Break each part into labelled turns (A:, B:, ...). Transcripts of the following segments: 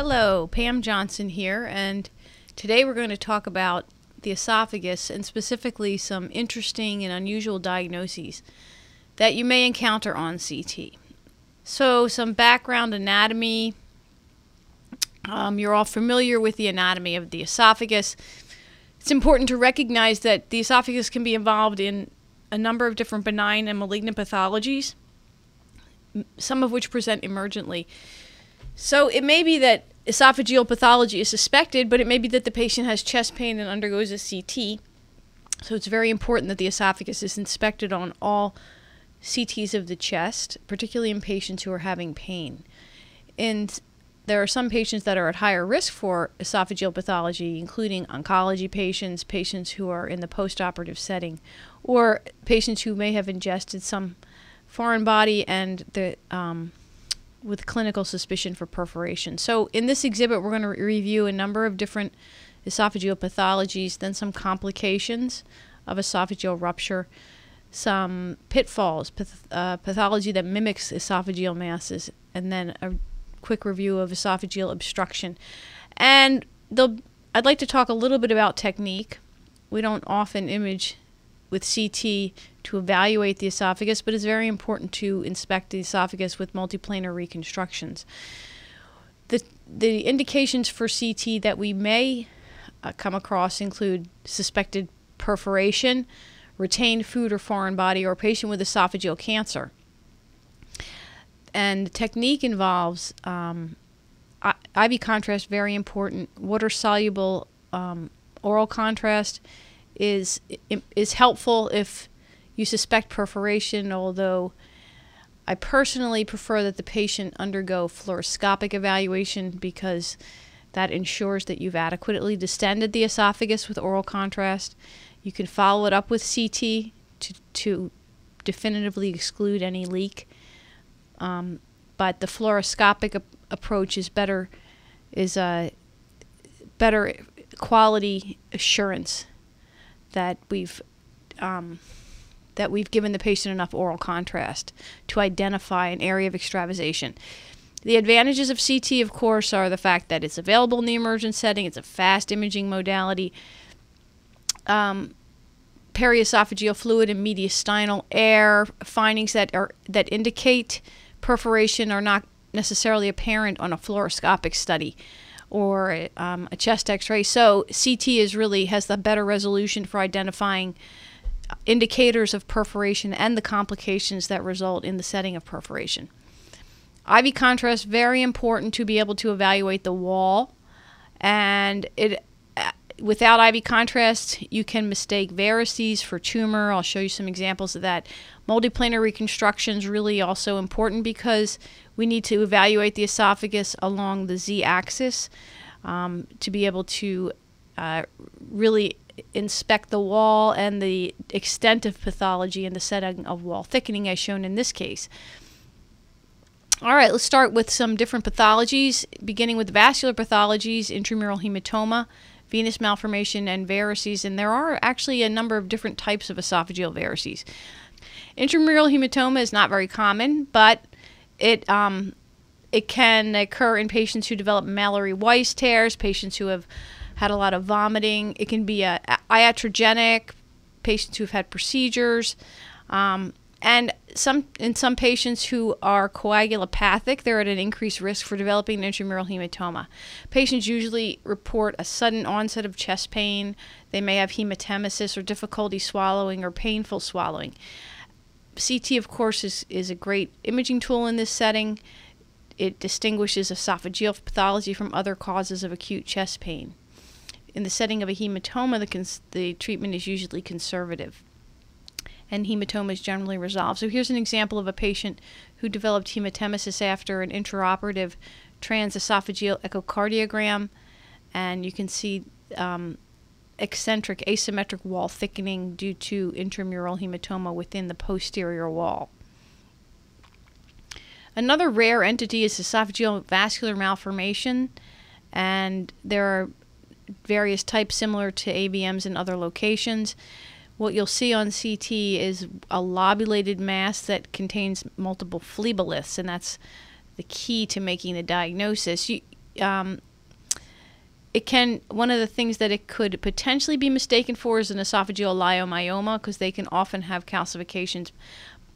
A: Hello, Pam Johnson here, and today we're going to talk about the esophagus and specifically some interesting and unusual diagnoses that you may encounter on CT. So, some background anatomy. Um, you're all familiar with the anatomy of the esophagus. It's important to recognize that the esophagus can be involved in a number of different benign and malignant pathologies, some of which present emergently. So it may be that esophageal pathology is suspected, but it may be that the patient has chest pain and undergoes a CT. So it's very important that the esophagus is inspected on all CTs of the chest, particularly in patients who are having pain. And there are some patients that are at higher risk for esophageal pathology, including oncology patients, patients who are in the postoperative setting, or patients who may have ingested some foreign body and the um, with clinical suspicion for perforation. So in this exhibit, we're going to re review a number of different esophageal pathologies, then some complications of esophageal rupture, some pitfalls, path uh, pathology that mimics esophageal masses, and then a quick review of esophageal obstruction. And I'd like to talk a little bit about technique. We don't often image with CT to evaluate the esophagus, but it's very important to inspect the esophagus with multiplanar reconstructions. The, the indications for CT that we may uh, come across include suspected perforation, retained food or foreign body, or a patient with esophageal cancer. And the technique involves um, IV contrast, very important, water soluble um, oral contrast is is helpful if you suspect perforation, although I personally prefer that the patient undergo fluoroscopic evaluation because that ensures that you've adequately distended the esophagus with oral contrast. You can follow it up with CT to, to definitively exclude any leak. Um, but the fluoroscopic approach is better, is a better quality assurance that we've um, that we've given the patient enough oral contrast to identify an area of extravasation. The advantages of CT, of course, are the fact that it's available in the emergent setting, it's a fast imaging modality. Um, periesophageal fluid and mediastinal air findings that are that indicate perforation are not necessarily apparent on a fluoroscopic study or um, a chest x-ray. So CT is really has the better resolution for identifying indicators of perforation and the complications that result in the setting of perforation. IV contrast very important to be able to evaluate the wall and it uh, without IV contrast you can mistake varices for tumor. I'll show you some examples of that. Multiplanar reconstruction is really also important because we need to evaluate the esophagus along the z-axis um, to be able to uh, really inspect the wall and the extent of pathology in the setting of wall thickening as shown in this case. All right, let's start with some different pathologies, beginning with vascular pathologies, intramural hematoma, venous malformation, and varices. And there are actually a number of different types of esophageal varices. Intramural hematoma is not very common, but it um, it can occur in patients who develop Mallory-Weiss tears, patients who have had a lot of vomiting. It can be a, iatrogenic, patients who have had procedures. Um, and some in some patients who are coagulopathic, they're at an increased risk for developing an intramural hematoma. Patients usually report a sudden onset of chest pain. They may have hematemesis or difficulty swallowing or painful swallowing. CT, of course, is, is a great imaging tool in this setting. It distinguishes esophageal pathology from other causes of acute chest pain. In the setting of a hematoma, the, the treatment is usually conservative and hematoma is generally resolved. So here's an example of a patient who developed hematemesis after an intraoperative transesophageal echocardiogram, and you can see um, eccentric asymmetric wall thickening due to intramural hematoma within the posterior wall. Another rare entity is esophageal vascular malformation, and there are various types similar to AVMs in other locations. What you'll see on CT is a lobulated mass that contains multiple phleboliths, and that's the key to making the diagnosis. You, um, it can one of the things that it could potentially be mistaken for is an esophageal leiomyoma because they can often have calcifications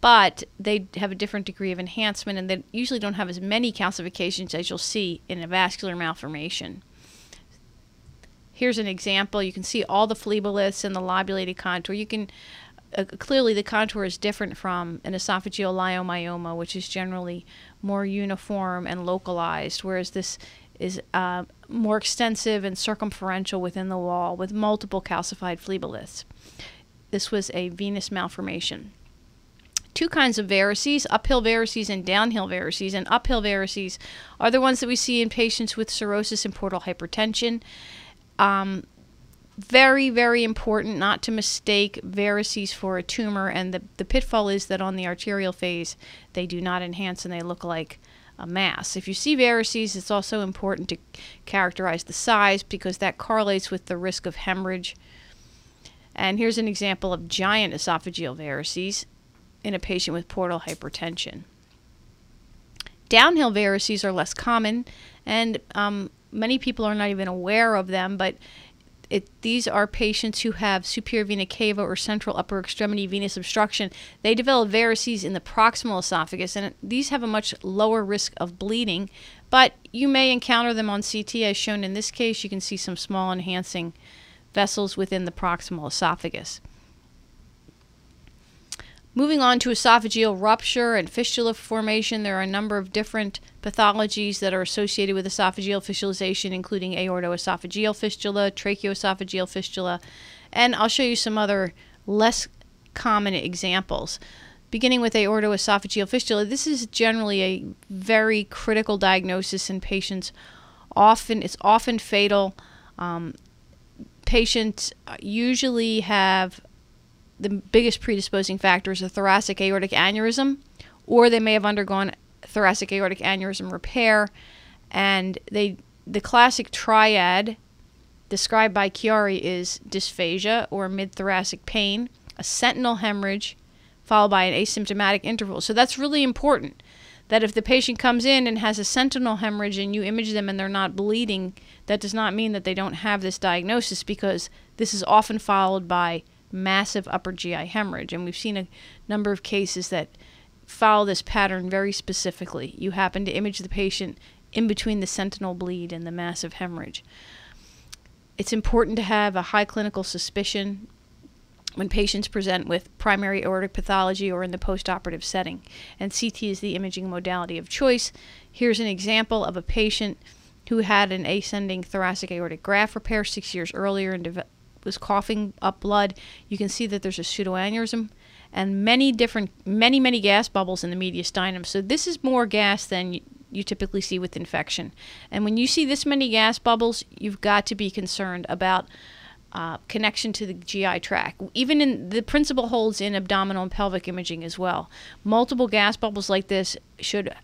A: but they have a different degree of enhancement and they usually don't have as many calcifications as you'll see in a vascular malformation. Here's an example. You can see all the phleboliths and the lobulated contour. You can uh, clearly the contour is different from an esophageal leiomyoma, which is generally more uniform and localized, whereas this is uh, more extensive and circumferential within the wall with multiple calcified phleboliths. This was a venous malformation two kinds of varices uphill varices and downhill varices. And uphill varices are the ones that we see in patients with cirrhosis and portal hypertension. Um, very, very important not to mistake varices for a tumor. And the, the pitfall is that on the arterial phase, they do not enhance and they look like a mass. If you see varices, it's also important to characterize the size because that correlates with the risk of hemorrhage. And here's an example of giant esophageal varices in a patient with portal hypertension. Downhill varices are less common, and um, many people are not even aware of them, but it, these are patients who have superior vena cava or central upper extremity venous obstruction. They develop varices in the proximal esophagus, and these have a much lower risk of bleeding, but you may encounter them on CT, as shown in this case. You can see some small enhancing vessels within the proximal esophagus. Moving on to esophageal rupture and fistula formation, there are a number of different pathologies that are associated with esophageal fistulization, including aortoesophageal fistula, tracheoesophageal fistula, and I'll show you some other less common examples. Beginning with aortoesophageal fistula, this is generally a very critical diagnosis in patients. Often, it's often fatal. Um, patients usually have the biggest predisposing factor is a thoracic aortic aneurysm, or they may have undergone thoracic aortic aneurysm repair, and they the classic triad described by Chiari is dysphagia or mid-thoracic pain, a sentinel hemorrhage, followed by an asymptomatic interval. So that's really important. That if the patient comes in and has a sentinel hemorrhage and you image them and they're not bleeding, that does not mean that they don't have this diagnosis because this is often followed by massive upper GI hemorrhage. And we've seen a number of cases that follow this pattern very specifically. You happen to image the patient in between the sentinel bleed and the massive hemorrhage. It's important to have a high clinical suspicion when patients present with primary aortic pathology or in the postoperative setting. And CT is the imaging modality of choice. Here's an example of a patient who had an ascending thoracic aortic graft repair six years earlier and de was coughing up blood. You can see that there's a pseudoaneurysm and many different, many, many gas bubbles in the mediastinum. So this is more gas than you, you typically see with infection. And when you see this many gas bubbles, you've got to be concerned about uh, connection to the GI tract. Even in the principle holds in abdominal and pelvic imaging as well. Multiple gas bubbles like this should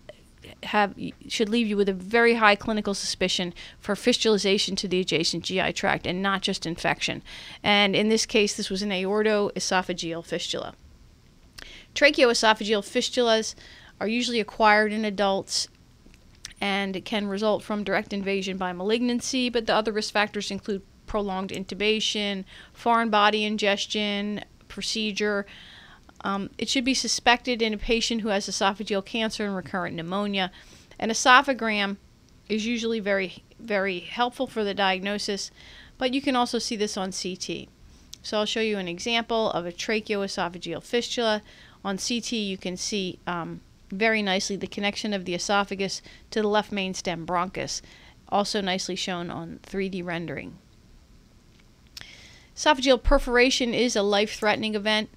A: have should leave you with a very high clinical suspicion for fistulization to the adjacent GI tract and not just infection. And in this case, this was an aortoesophageal fistula. Tracheoesophageal fistulas are usually acquired in adults and it can result from direct invasion by malignancy, but the other risk factors include prolonged intubation, foreign body ingestion, procedure, um, it should be suspected in a patient who has esophageal cancer and recurrent pneumonia. An esophagram is usually very, very helpful for the diagnosis, but you can also see this on CT. So I'll show you an example of a tracheoesophageal fistula. On CT, you can see um, very nicely the connection of the esophagus to the left main stem bronchus, also nicely shown on 3D rendering. Esophageal perforation is a life-threatening event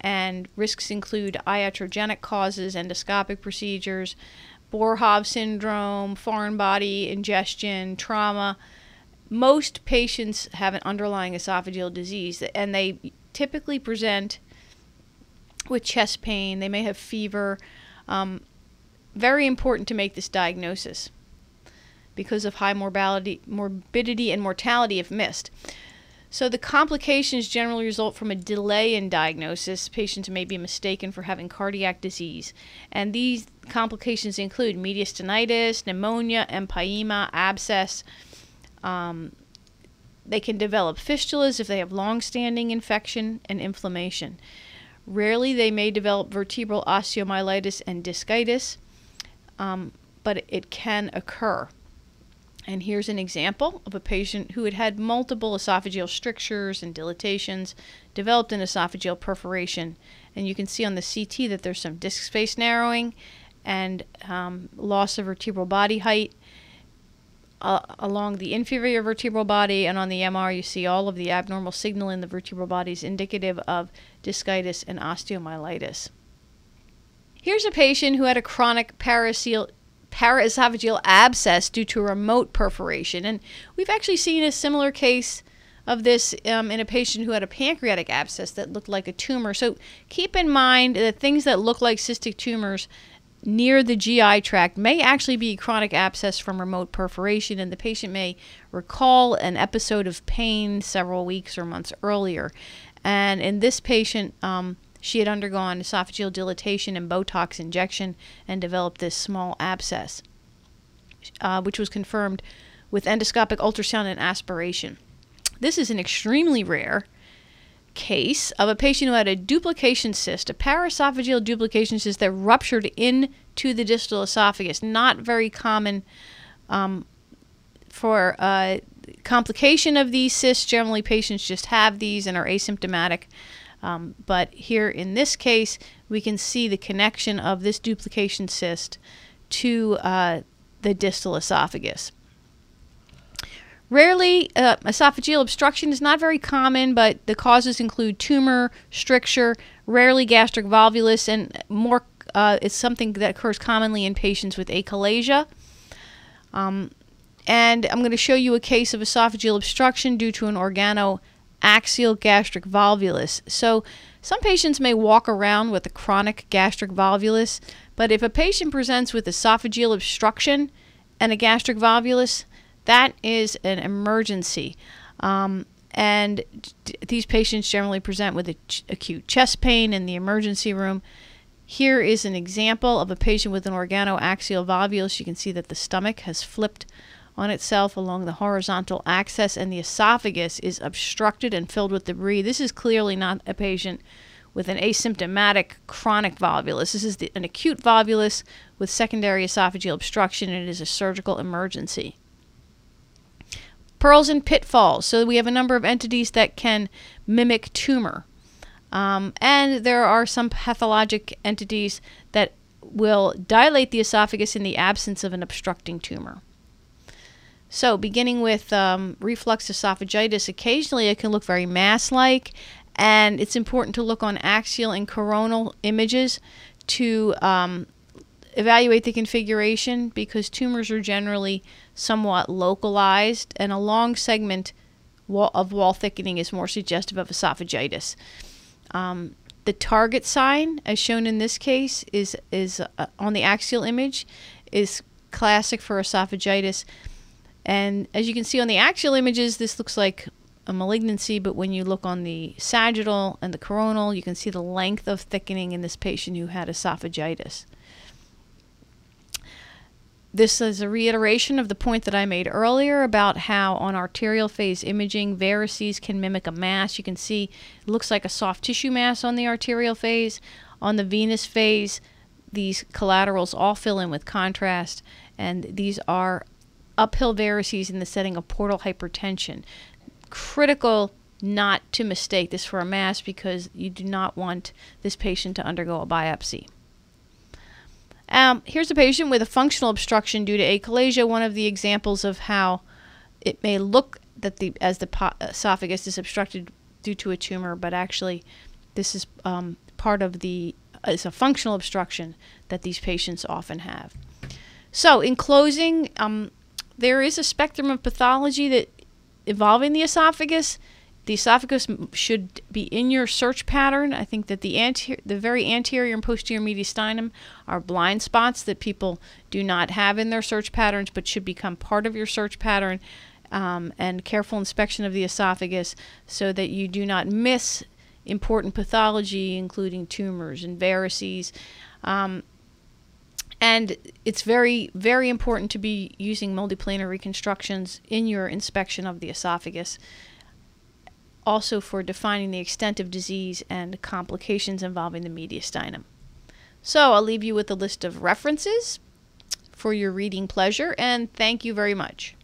A: and risks include iatrogenic causes, endoscopic procedures, Boerhaave syndrome, foreign body ingestion, trauma. Most patients have an underlying esophageal disease, and they typically present with chest pain. They may have fever. Um, very important to make this diagnosis because of high morbidity, morbidity and mortality if missed. So the complications generally result from a delay in diagnosis. Patients may be mistaken for having cardiac disease. And these complications include mediastinitis, pneumonia, empyema, abscess. Um, they can develop fistulas if they have long-standing infection and inflammation. Rarely, they may develop vertebral osteomyelitis and discitis, um, but it can occur. And here's an example of a patient who had had multiple esophageal strictures and dilatations, developed an esophageal perforation. And you can see on the CT that there's some disc space narrowing and um, loss of vertebral body height uh, along the inferior vertebral body. And on the MR, you see all of the abnormal signal in the vertebral bodies indicative of discitis and osteomyelitis. Here's a patient who had a chronic paraceal paraesophageal abscess due to remote perforation. And we've actually seen a similar case of this um, in a patient who had a pancreatic abscess that looked like a tumor. So keep in mind that things that look like cystic tumors near the GI tract may actually be chronic abscess from remote perforation, and the patient may recall an episode of pain several weeks or months earlier. And in this patient, um, she had undergone esophageal dilatation and Botox injection and developed this small abscess, uh, which was confirmed with endoscopic ultrasound and aspiration. This is an extremely rare case of a patient who had a duplication cyst, a paraesophageal duplication cyst that ruptured into the distal esophagus. Not very common um, for uh, complication of these cysts. Generally, patients just have these and are asymptomatic. Um, but here in this case, we can see the connection of this duplication cyst to uh, the distal esophagus. Rarely, uh, esophageal obstruction is not very common, but the causes include tumor, stricture, rarely gastric volvulus, and more. Uh, it's something that occurs commonly in patients with achalasia. Um, and I'm going to show you a case of esophageal obstruction due to an organo axial gastric volvulus. So some patients may walk around with a chronic gastric volvulus, but if a patient presents with esophageal obstruction and a gastric volvulus, that is an emergency. Um, and these patients generally present with ch acute chest pain in the emergency room. Here is an example of a patient with an organoaxial volvulus. You can see that the stomach has flipped on itself along the horizontal axis, and the esophagus is obstructed and filled with debris. This is clearly not a patient with an asymptomatic chronic volvulus. This is the, an acute volvulus with secondary esophageal obstruction, and it is a surgical emergency. Pearls and pitfalls. So we have a number of entities that can mimic tumor. Um, and there are some pathologic entities that will dilate the esophagus in the absence of an obstructing tumor. So, beginning with um, reflux esophagitis, occasionally it can look very mass like, and it's important to look on axial and coronal images to um, evaluate the configuration because tumors are generally somewhat localized, and a long segment wall of wall thickening is more suggestive of esophagitis. Um, the target sign, as shown in this case, is is uh, on the axial image, is classic for esophagitis. And as you can see on the axial images, this looks like a malignancy, but when you look on the sagittal and the coronal, you can see the length of thickening in this patient who had esophagitis. This is a reiteration of the point that I made earlier about how on arterial phase imaging, varices can mimic a mass. You can see it looks like a soft tissue mass on the arterial phase. On the venous phase, these collaterals all fill in with contrast, and these are uphill varices in the setting of portal hypertension. Critical not to mistake this for a mass because you do not want this patient to undergo a biopsy. Um, here's a patient with a functional obstruction due to achalasia, one of the examples of how it may look that the as the esophagus is obstructed due to a tumor, but actually this is um, part of the it's a functional obstruction that these patients often have. So in closing, um, there is a spectrum of pathology that involving the esophagus. The esophagus should be in your search pattern. I think that the anterior, the very anterior and posterior mediastinum are blind spots that people do not have in their search patterns, but should become part of your search pattern. um, and careful inspection of the esophagus so that you do not miss important pathology, including tumors and varices. Um, and it's very, very important to be using multiplanar reconstructions in your inspection of the esophagus. Also, for defining the extent of disease and complications involving the mediastinum. So, I'll leave you with a list of references for your reading pleasure, and thank you very much.